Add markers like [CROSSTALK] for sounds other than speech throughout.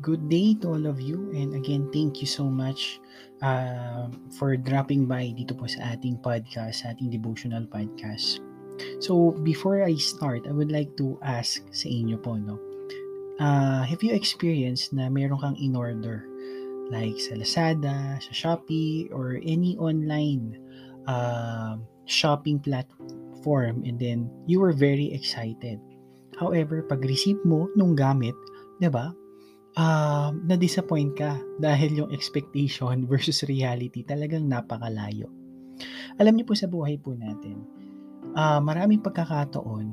Good day to all of you and again thank you so much uh, for dropping by dito po sa ating podcast, ating devotional podcast. So before I start, I would like to ask sa inyo po no. Uh, have you experienced na meron kang in order like sa Lazada, sa Shopee or any online uh, shopping platform and then you were very excited. However, pag receive mo nung gamit, 'di ba? Uh, na-disappoint ka dahil yung expectation [LAUGHS] versus reality talagang napakalayo. Alam niyo po sa buhay po natin, uh, maraming pagkakataon,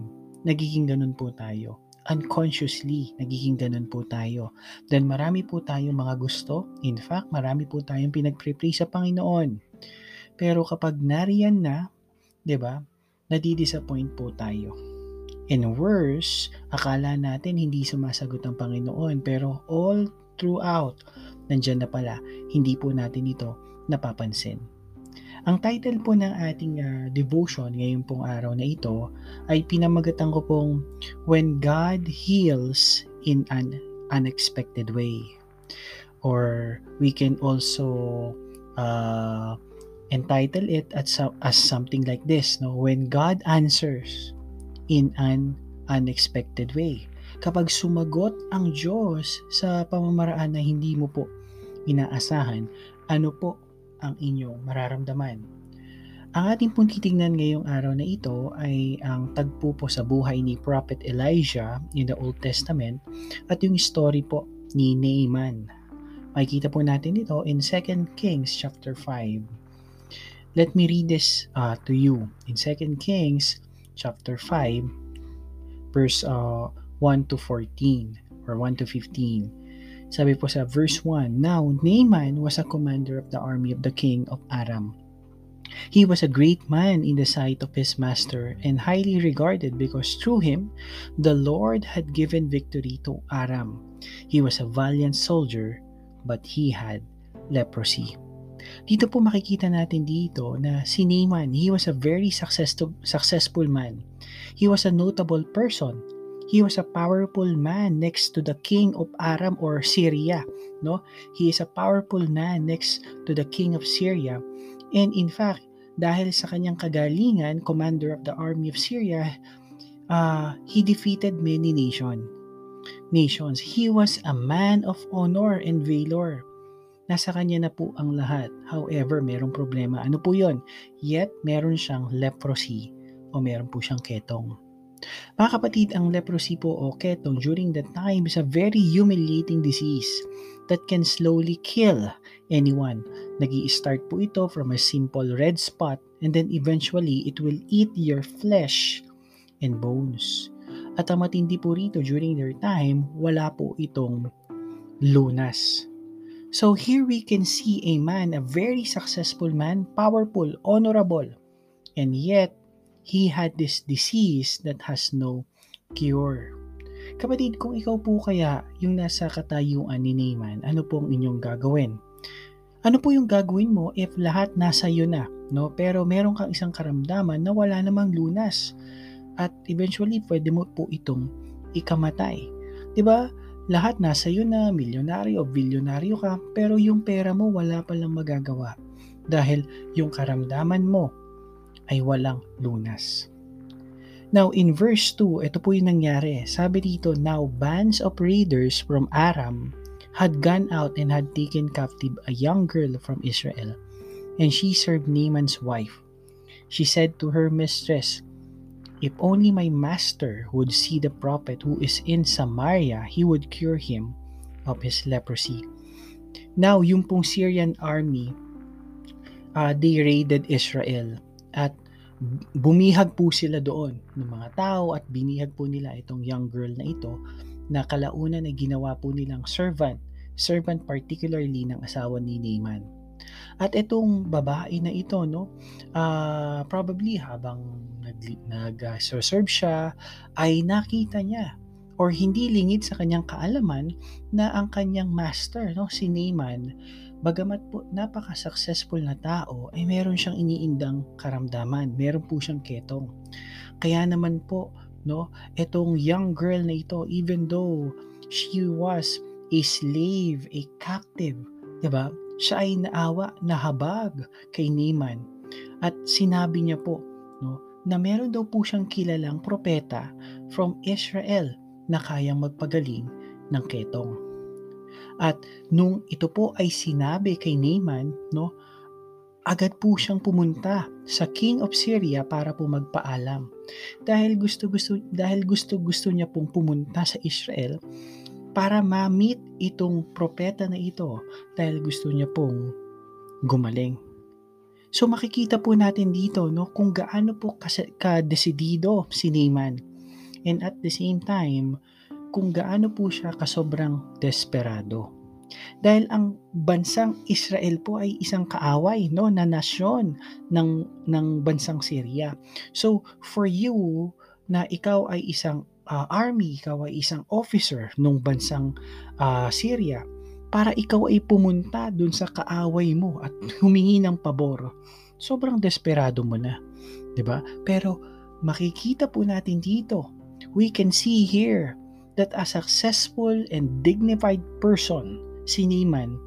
nagiging ganun po tayo. Unconsciously, nagiging ganun po tayo. Then marami po tayong mga gusto. In fact, marami po tayong pinagpre-pray sa Panginoon. Pero kapag nariyan na, 'di ba? Nadi-disappoint po tayo And worse, akala natin hindi sumasagot ang Panginoon pero all throughout, nandyan na pala, hindi po natin ito napapansin. Ang title po ng ating uh, devotion ngayong pong araw na ito ay pinamagatan ko pong When God Heals in an Unexpected Way. Or we can also uh, entitle it as, as something like this, no? When God answers in an unexpected way. Kapag sumagot ang Diyos sa pamamaraan na hindi mo po inaasahan, ano po ang inyong mararamdaman? Ang ating pong titingnan ngayong araw na ito ay ang tagpo po sa buhay ni Prophet Elijah in the Old Testament at yung story po ni Naaman. Makikita po natin ito in 2 Kings chapter 5. Let me read this uh, to you. In 2 Kings chapter 5 verse uh, 1 to 14 or 1 to 15. Sabi po sa verse 1, Now Naaman was a commander of the army of the king of Aram. He was a great man in the sight of his master and highly regarded because through him the Lord had given victory to Aram. He was a valiant soldier, but he had leprosy. Dito po makikita natin dito na si Naaman, he was a very successful, successful man. He was a notable person. He was a powerful man next to the king of Aram or Syria. No? He is a powerful man next to the king of Syria. And in fact, dahil sa kanyang kagalingan, commander of the army of Syria, uh, he defeated many nation, nations. He was a man of honor and valor. Nasa kanya na po ang lahat. However, merong problema. Ano po yon? Yet, meron siyang leprosy o meron po siyang ketong. Mga kapatid, ang leprosy po o ketong during that time is a very humiliating disease that can slowly kill anyone. nag start po ito from a simple red spot and then eventually it will eat your flesh and bones. At ang matindi po rito during their time, wala po itong lunas. So here we can see a man, a very successful man, powerful, honorable, and yet he had this disease that has no cure. Kapatid, kung ikaw po kaya yung nasa katayuan ni Naaman, ano po ang inyong gagawin? Ano po yung gagawin mo if lahat nasa iyo na, no? Pero meron kang isang karamdaman na wala namang lunas. At eventually, pwede mo po itong ikamatay. 'Di ba? Lahat nasa iyo na, milyonaryo o bilyonaryo ka, pero yung pera mo wala palang magagawa dahil yung karamdaman mo ay walang lunas. Now, in verse 2, ito po yung nangyari. Sabi dito, Now bands of raiders from Aram had gone out and had taken captive a young girl from Israel, and she served Naaman's wife. She said to her mistress, If only my master would see the prophet who is in Samaria, he would cure him of his leprosy. Now, yung pong Syrian army, uh, they raided Israel at bumihag po sila doon ng mga tao at binihag po nila itong young girl na ito na kalaunan ay ginawa po nilang servant, servant particularly ng asawa ni Naaman. At itong babae na ito, no, uh, probably habang nag-serve nag, siya, ay nakita niya or hindi lingid sa kanyang kaalaman na ang kanyang master, no, si Naaman, bagamat po napaka-successful na tao, ay meron siyang iniindang karamdaman, meron po siyang ketong. Kaya naman po, no, itong young girl na ito, even though she was a slave, a captive, 'di ba? Siya ay naawa, nahabag kay Naaman. At sinabi niya po, no, na meron daw po siyang kilalang propeta from Israel na kayang magpagaling ng ketong. At nung ito po ay sinabi kay Naaman, no, agad po siyang pumunta sa King of Syria para po magpaalam. Dahil gusto-gusto dahil gusto-gusto niya pong pumunta sa Israel para ma-meet itong propeta na ito dahil gusto niya pong gumaling. So makikita po natin dito no kung gaano po ka-desidido si Naaman. And at the same time, kung gaano po siya kasobrang desperado. Dahil ang bansang Israel po ay isang kaaway no na nasyon ng ng bansang Syria. So for you na ikaw ay isang uh, army, ikaw ay isang officer ng bansang uh, Syria para ikaw ay pumunta dun sa kaaway mo at [LAUGHS] humingi ng pabor. Sobrang desperado mo na, 'di ba? Pero makikita po natin dito. We can see here that a successful and dignified person si Naaman,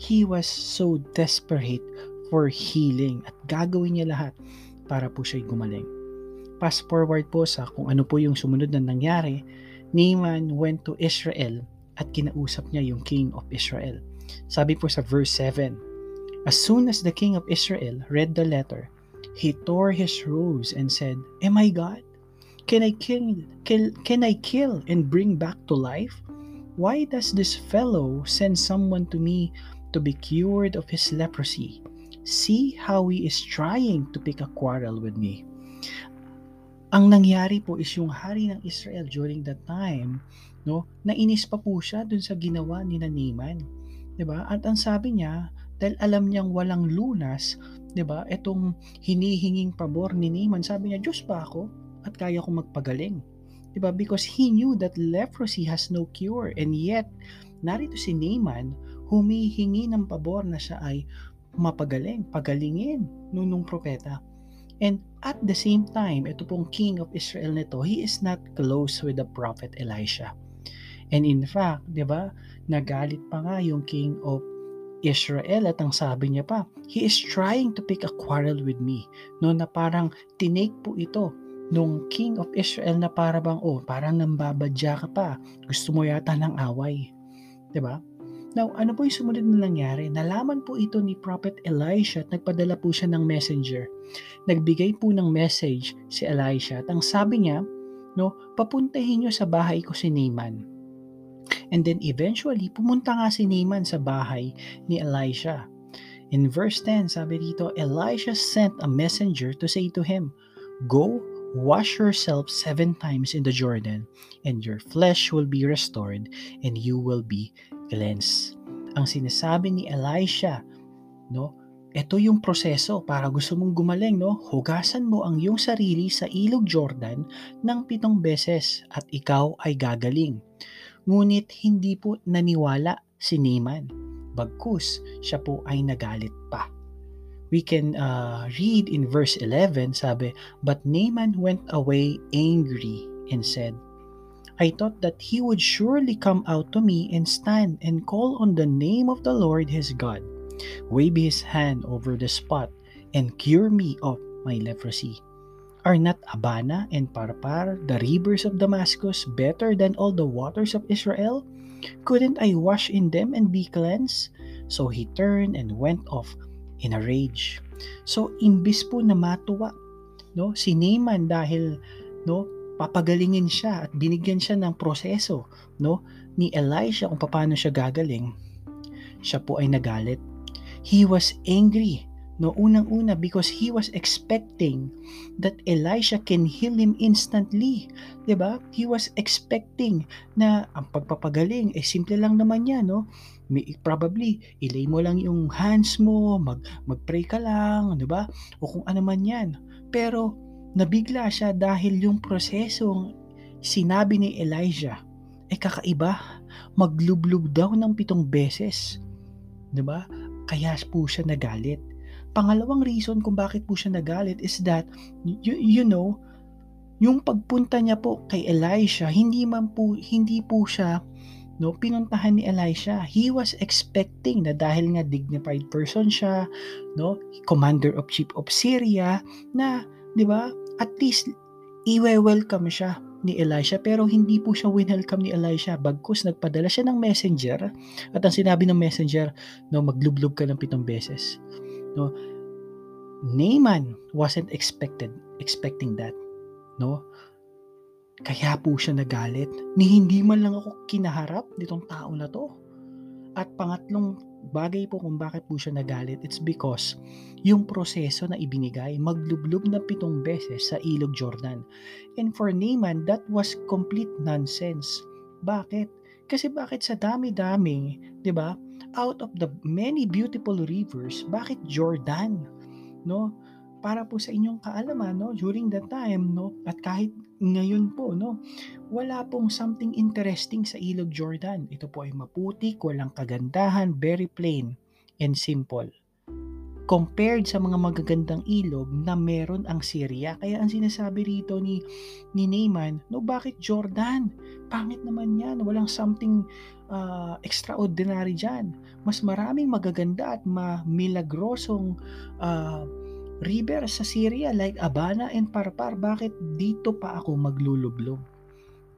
he was so desperate for healing at gagawin niya lahat para po siya'y gumaling. Fast forward po sa kung ano po yung sumunod na nangyari, Naaman went to Israel at kinausap niya yung king of Israel. Sabi po sa verse 7, As soon as the king of Israel read the letter, he tore his robes and said, Am I God? Can I kill, kill can I kill and bring back to life? Why does this fellow send someone to me to be cured of his leprosy? See how he is trying to pick a quarrel with me. Ang nangyari po is yung hari ng Israel during that time, no, nainis pa po siya dun sa ginawa ni Naaman. 'Di ba? At ang sabi niya, dahil alam niyang walang lunas, 'di ba? Etong hinihinging pabor ni Naaman, sabi niya, "Diyos ba ako at kaya kong magpagaling?" Diba? Because he knew that leprosy has no cure and yet narito si Naaman humihingi ng pabor na siya ay mapagaling, pagalingin nung, nung propeta. And at the same time, ito pong king of Israel nito, he is not close with the prophet Elisha. And in fact, di ba, nagalit pa nga yung king of Israel at ang sabi niya pa, he is trying to pick a quarrel with me. No, na parang tinake po ito nung king of Israel na para bang, oh, parang nambabadya ka pa. Gusto mo yata ng away. ba? Diba? Now, ano po yung sumunod na nangyari? Nalaman po ito ni Prophet Elisha at nagpadala po siya ng messenger. Nagbigay po ng message si Elisha at ang sabi niya, no, papuntahin niyo sa bahay ko si Naaman. And then eventually, pumunta nga si Naaman sa bahay ni Elisha. In verse 10, sabi dito, Elisha sent a messenger to say to him, Go, Wash yourself seven times in the Jordan, and your flesh will be restored, and you will be cleansed. Ang sinasabi ni Elisha, no? Ito yung proseso para gusto mong gumaling, no? Hugasan mo ang iyong sarili sa ilog Jordan ng pitong beses at ikaw ay gagaling. Ngunit hindi po naniwala si Naaman. Bagkus, siya po ay nagalit pa we can uh, read in verse 11, sabi, But Naaman went away angry and said, I thought that he would surely come out to me and stand and call on the name of the Lord his God, wave his hand over the spot, and cure me of my leprosy. Are not Abana and Parpar, the rivers of Damascus, better than all the waters of Israel? Couldn't I wash in them and be cleansed? So he turned and went off in a rage. So imbis po na matuwa no si Naaman dahil no papagalingin siya at binigyan siya ng proseso no ni Elisha kung paano siya gagaling siya po ay nagalit he was angry no unang-una because he was expecting that Elisha can heal him instantly 'di ba he was expecting na ang pagpapagaling eh simple lang naman yan no may, probably ilay mo lang yung hands mo, mag magpray ka lang, 'di ba? O kung ano man 'yan. Pero nabigla siya dahil yung prosesong sinabi ni Elijah ay eh, kakaiba. Maglublub daw ng pitong beses. ba? Kaya po siya nagalit. Pangalawang reason kung bakit po siya nagalit is that you, you know, yung pagpunta niya po kay Elisha, hindi man po hindi po siya no, pinuntahan ni Elisha. He was expecting na dahil nga dignified person siya, no, commander of chief of Syria, na, di ba, at least, iwe-welcome siya ni Elisha. Pero hindi po siya winelcome ni Elisha. Bagkus nagpadala siya ng messenger. At ang sinabi ng messenger no maglublub ka ng pitong beses. No? Naaman wasn't expected expecting that. No? Kaya po siya nagalit. Ni hindi man lang ako kinaharap nitong tao na to. At pangatlong bagay po kung bakit po siya nagalit, it's because yung proseso na ibinigay, maglublob na pitong beses sa ilog Jordan. And for Naaman, that was complete nonsense. Bakit? Kasi bakit sa dami-dami, 'di ba? Out of the many beautiful rivers, bakit Jordan? No? Para po sa inyong kaalaman, no, during that time, no, at kahit ngayon po, no, wala pong something interesting sa ilog Jordan. Ito po ay maputik, walang kagandahan, very plain and simple. Compared sa mga magagandang ilog na meron ang Syria. Kaya ang sinasabi rito ni, ni Naaman, no bakit Jordan? Pangit naman yan. Walang something uh, extraordinary dyan. Mas maraming magaganda at mamilagrosong uh, river sa Syria like Abana and Parpar. Bakit dito pa ako maglulublob?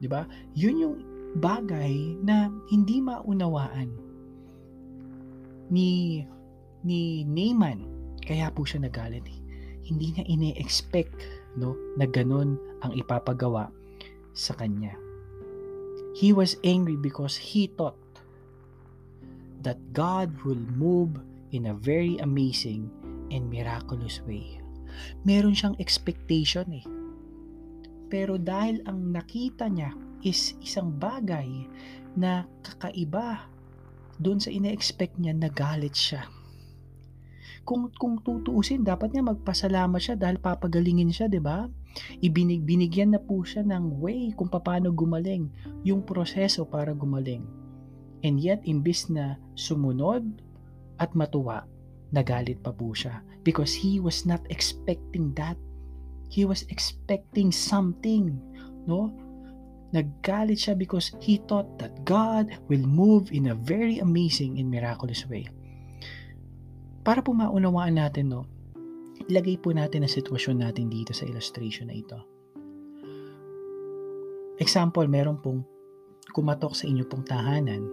'Di ba? Yun yung bagay na hindi maunawaan ni ni Naaman. Kaya po siya nagalit. Hindi niya ine-expect no na ganun ang ipapagawa sa kanya. He was angry because he thought that God will move in a very amazing and miraculous way. Meron siyang expectation eh pero dahil ang nakita niya is isang bagay na kakaiba doon sa ina-expect niya, nagalit siya. Kung, kung tutuusin, dapat niya magpasalamat siya dahil papagalingin siya, di ba? Ibinig, binigyan na po siya ng way kung paano gumaling, yung proseso para gumaling. And yet, imbis na sumunod at matuwa, nagalit pa po siya because he was not expecting that He was expecting something, no? Naggalit siya because he thought that God will move in a very amazing and miraculous way. Para po maunawaan natin, no, ilagay po natin ang sitwasyon natin dito sa illustration na ito. Example, meron pong kumatok sa inyo pong tahanan.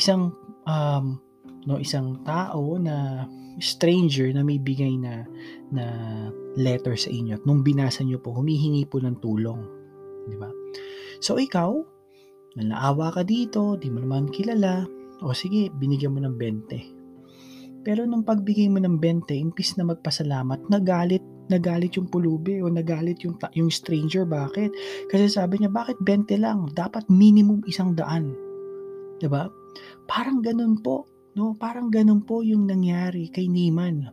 Isang um, no isang tao na stranger na may bigay na na letter sa inyo at nung binasa niyo po humihingi po ng tulong di ba? So ikaw nalaawa ka dito di mo naman kilala o sige binigyan mo ng 20 pero nung pagbigay mo ng 20 impis na magpasalamat nagalit nagalit yung pulubi o nagalit yung yung stranger bakit? Kasi sabi niya bakit 20 lang? Dapat minimum isang daan. 'di ba? Parang ganun po No, parang ganun po yung nangyari kay Naaman.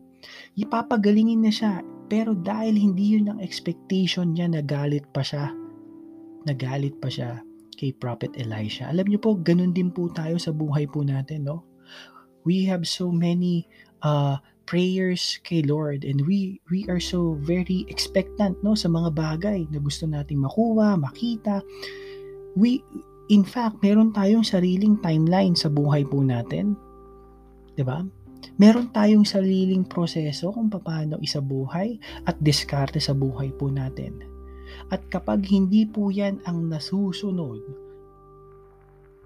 Ipapagalingin na siya, pero dahil hindi yun ang expectation niya, nagalit pa siya. Nagalit pa siya kay Prophet Elisha. Alam niyo po, ganun din po tayo sa buhay po natin, no? We have so many uh, prayers kay Lord and we we are so very expectant no sa mga bagay na gusto nating makuha, makita. We in fact, meron tayong sariling timeline sa buhay po natin 'di ba? Meron tayong sariling proseso kung paano isabuhay at diskarte sa buhay po natin. At kapag hindi po yan ang nasusunod,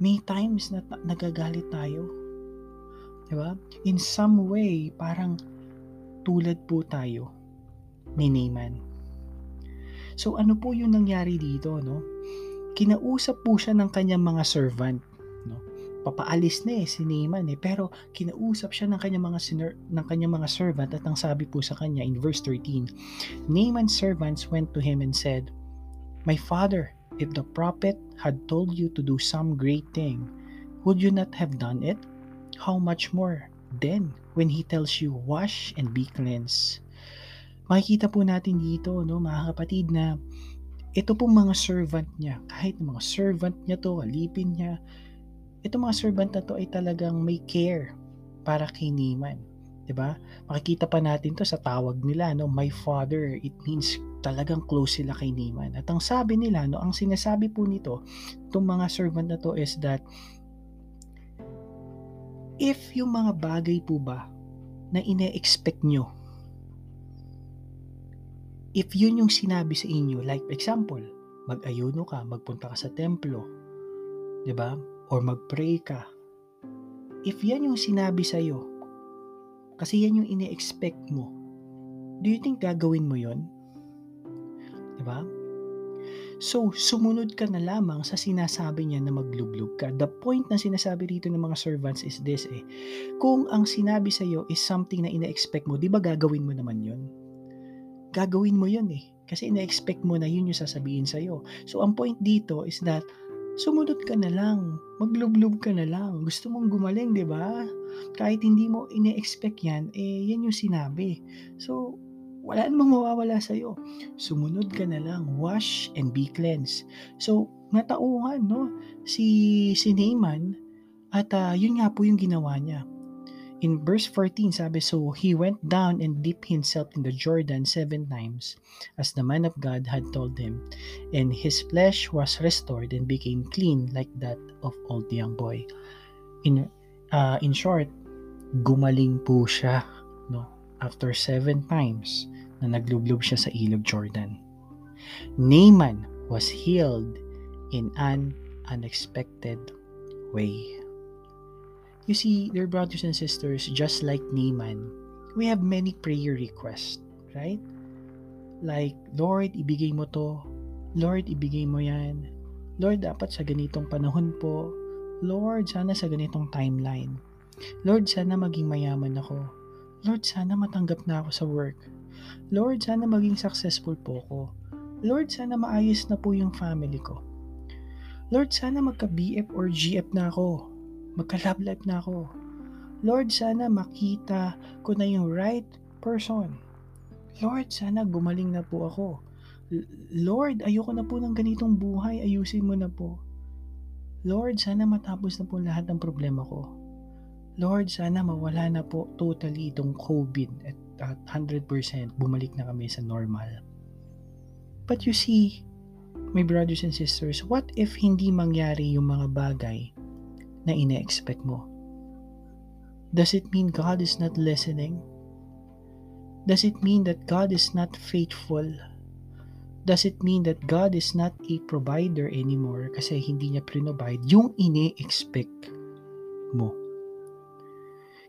may times na nagagalit tayo. 'Di ba? In some way, parang tulad po tayo ni Naaman. So ano po yung nangyari dito, no? Kinausap po siya ng kanyang mga servant papaalis na eh si Naaman eh. Pero kinausap siya ng kanyang mga siner, ng kanyang mga servant at ang sabi po sa kanya in verse 13 Naaman's servants went to him and said My father if the prophet had told you to do some great thing would you not have done it? How much more then when he tells you wash and be cleansed? Makikita po natin dito no mga kapatid na ito pong mga servant niya kahit mga servant niya to alipin niya itong mga servant na to ay talagang may care para kay Naaman. 'di ba? Makikita pa natin 'to sa tawag nila, no, my father. It means talagang close sila kay Naaman. At ang sabi nila, no, ang sinasabi po nito, itong mga servant na to is that if yung mga bagay po ba na ine-expect nyo, if yun yung sinabi sa inyo, like example, mag-ayuno ka, magpunta ka sa templo, 'di ba? Or mag-pray ka. If yan yung sinabi sa iyo, kasi yan yung ine-expect mo, do you think gagawin mo yon? 'Di ba? So, sumunod ka na lamang sa sinasabi niya na maglublog ka. The point na sinasabi rito ng mga servants is this eh. Kung ang sinabi sa iyo is something na ina-expect mo, di ba gagawin mo naman yun? Gagawin mo yun eh. Kasi ina-expect mo na yun yung sasabihin sa iyo. So, ang point dito is that sumunod ka na lang. Maglublog ka na lang. Gusto mong gumaling, di ba? Kahit hindi mo ine-expect yan, eh, yan yung sinabi. So, wala namang mawawala sa iyo. Sumunod ka na lang, wash and be cleansed. So, natauhan, no? Si, si Naaman, at uh, yun nga po yung ginawa niya. In verse 14, sabi, So he went down and dipped himself in the Jordan seven times, as the man of God had told him, and his flesh was restored and became clean like that of old young boy. In, uh, in short, gumaling po siya, no? After seven times, na naglublob siya sa ilog Jordan. Naaman was healed in an unexpected way. You see, dear brothers and sisters, just like Naaman, we have many prayer requests, right? Like, Lord, ibigay mo to. Lord, ibigay mo yan. Lord, dapat sa ganitong panahon po. Lord, sana sa ganitong timeline. Lord, sana maging mayaman ako. Lord, sana matanggap na ako sa work. Lord, sana maging successful po ko. Lord, sana maayos na po yung family ko. Lord, sana magka-BF or GF na ako. Magka-love na ako. Lord, sana makita ko na yung right person. Lord, sana gumaling na po ako. Lord, ayoko na po ng ganitong buhay. Ayusin mo na po. Lord, sana matapos na po lahat ng problema ko. Lord, sana mawala na po totally itong COVID at at 100% bumalik na kami sa normal. But you see, my brothers and sisters, what if hindi mangyari yung mga bagay na ine-expect mo? Does it mean God is not listening? Does it mean that God is not faithful? Does it mean that God is not a provider anymore kasi hindi niya provide yung ine-expect mo?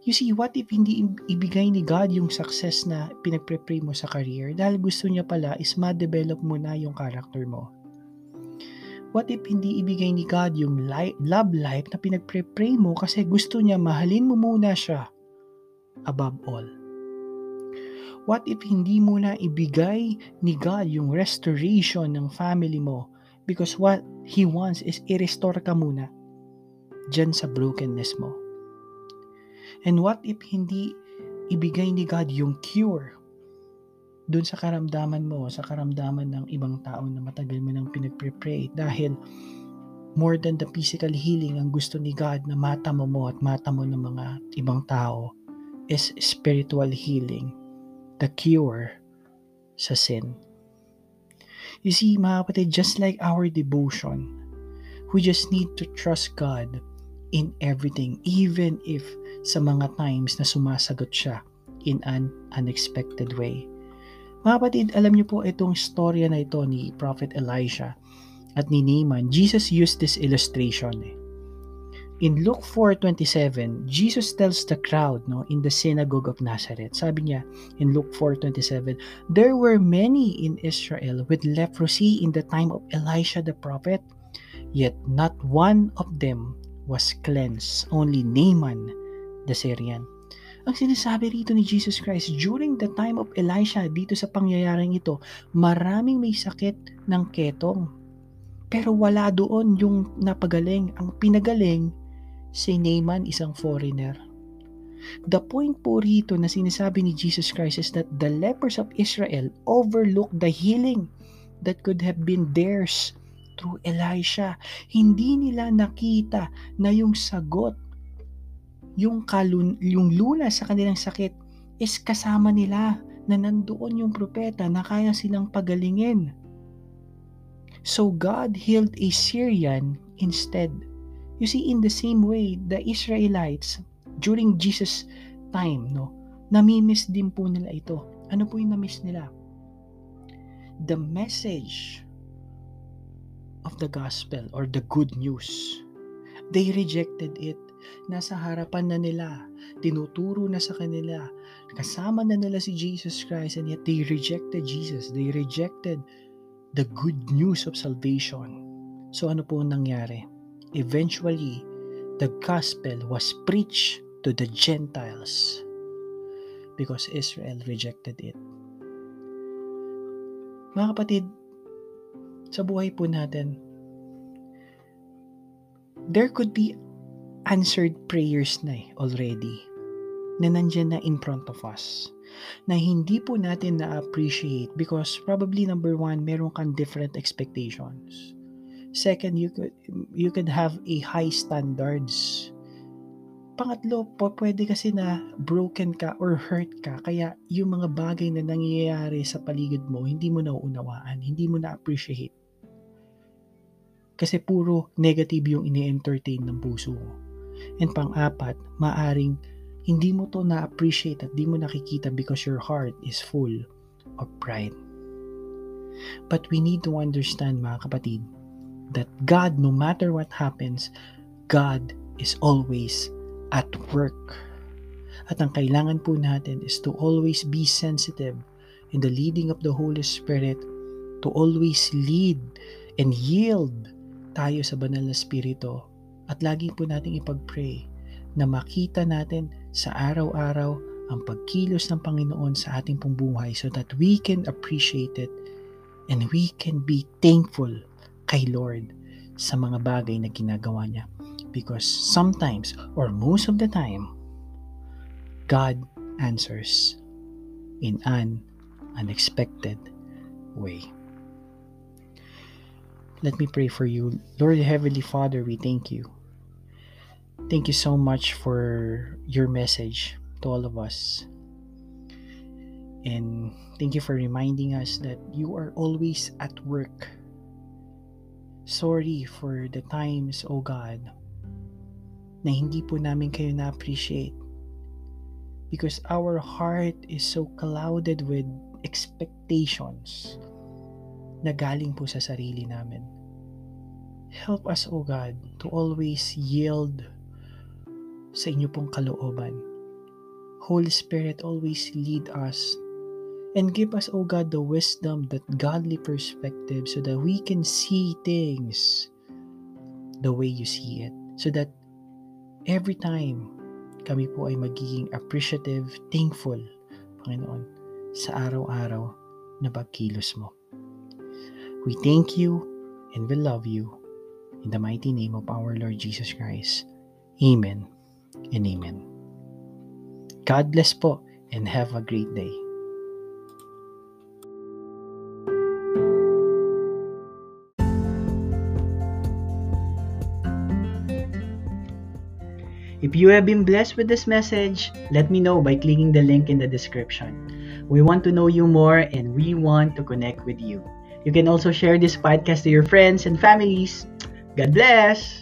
You see, what if hindi ibigay ni God yung success na pinagpre-pray mo sa career dahil gusto niya pala is ma-develop mo na yung character mo? What if hindi ibigay ni God yung life, love life na pinagpre-pray mo kasi gusto niya mahalin mo muna siya above all? What if hindi mo na ibigay ni God yung restoration ng family mo because what He wants is i-restore ka muna dyan sa brokenness mo? And what if hindi ibigay ni God yung cure dun sa karamdaman mo, sa karamdaman ng ibang tao na matagal mo nang pinagpre-pray dahil more than the physical healing ang gusto ni God na mata mo at mata mo ng mga ibang tao is spiritual healing, the cure sa sin. You see, mga kapatid, just like our devotion, we just need to trust God in everything, even if sa mga times na sumasagot siya in an unexpected way. Mga kapatid, alam niyo po itong storya na ito ni Prophet Elisha at ni Naaman. Jesus used this illustration eh. In Luke 4:27, Jesus tells the crowd no in the synagogue of Nazareth. Sabi niya in Luke 4:27, there were many in Israel with leprosy in the time of Elisha the prophet, yet not one of them was cleansed, only Naaman the Syrian. Ang sinasabi rito ni Jesus Christ, during the time of Elisha, dito sa pangyayaring ito, maraming may sakit ng ketong. Pero wala doon yung napagaling. Ang pinagaling, si Naaman, isang foreigner. The point po rito na sinasabi ni Jesus Christ is that the lepers of Israel overlooked the healing that could have been theirs through Elisha. Hindi nila nakita na yung sagot yung, kalun, yung lunas sa kanilang sakit is kasama nila na nandoon yung propeta na kaya silang pagalingin. So God healed a Syrian instead. You see, in the same way, the Israelites, during Jesus time, no, namimiss din po nila ito. Ano po yung namiss nila? The message of the gospel or the good news. They rejected it. Nasa harapan na nila. Tinuturo na sa kanila. Kasama na nila si Jesus Christ and yet they rejected Jesus. They rejected the good news of salvation. So ano po nangyari? Eventually, the gospel was preached to the Gentiles because Israel rejected it. Mga kapatid, sa buhay po natin, there could be answered prayers na eh, already na nandyan na in front of us na hindi po natin na-appreciate because probably number one, meron kang different expectations. Second, you could you could have a high standards. Pangatlo, po, pwede kasi na broken ka or hurt ka. Kaya yung mga bagay na nangyayari sa paligid mo, hindi mo nauunawaan, hindi mo na-appreciate. Kasi puro negative yung ini-entertain ng puso mo. And pang-apat, maaring hindi mo to na-appreciate at di mo nakikita because your heart is full of pride. But we need to understand mga kapatid that God, no matter what happens, God is always at work. At ang kailangan po natin is to always be sensitive in the leading of the Holy Spirit to always lead and yield tayo sa banal na spirito at lagi po nating ipag-pray na makita natin sa araw-araw ang pagkilos ng Panginoon sa ating pong buhay so that we can appreciate it and we can be thankful kay Lord sa mga bagay na ginagawa niya. Because sometimes, or most of the time, God answers in an unexpected way. Let me pray for you. Lord Heavenly Father, we thank you Thank you so much for your message to all of us. And thank you for reminding us that you are always at work. Sorry for the times, O oh God, na hindi po namin kayo na-appreciate. Because our heart is so clouded with expectations na galing po sa sarili namin. Help us, O God, to always yield sa inyo pong kalooban. Holy Spirit, always lead us and give us, O God, the wisdom, that godly perspective so that we can see things the way you see it. So that every time kami po ay magiging appreciative, thankful, Panginoon, sa araw-araw na pagkilos mo. We thank you and we love you. In the mighty name of our Lord Jesus Christ. Amen and Amen. God bless po and have a great day. If you have been blessed with this message, let me know by clicking the link in the description. We want to know you more and we want to connect with you. You can also share this podcast to your friends and families. God bless!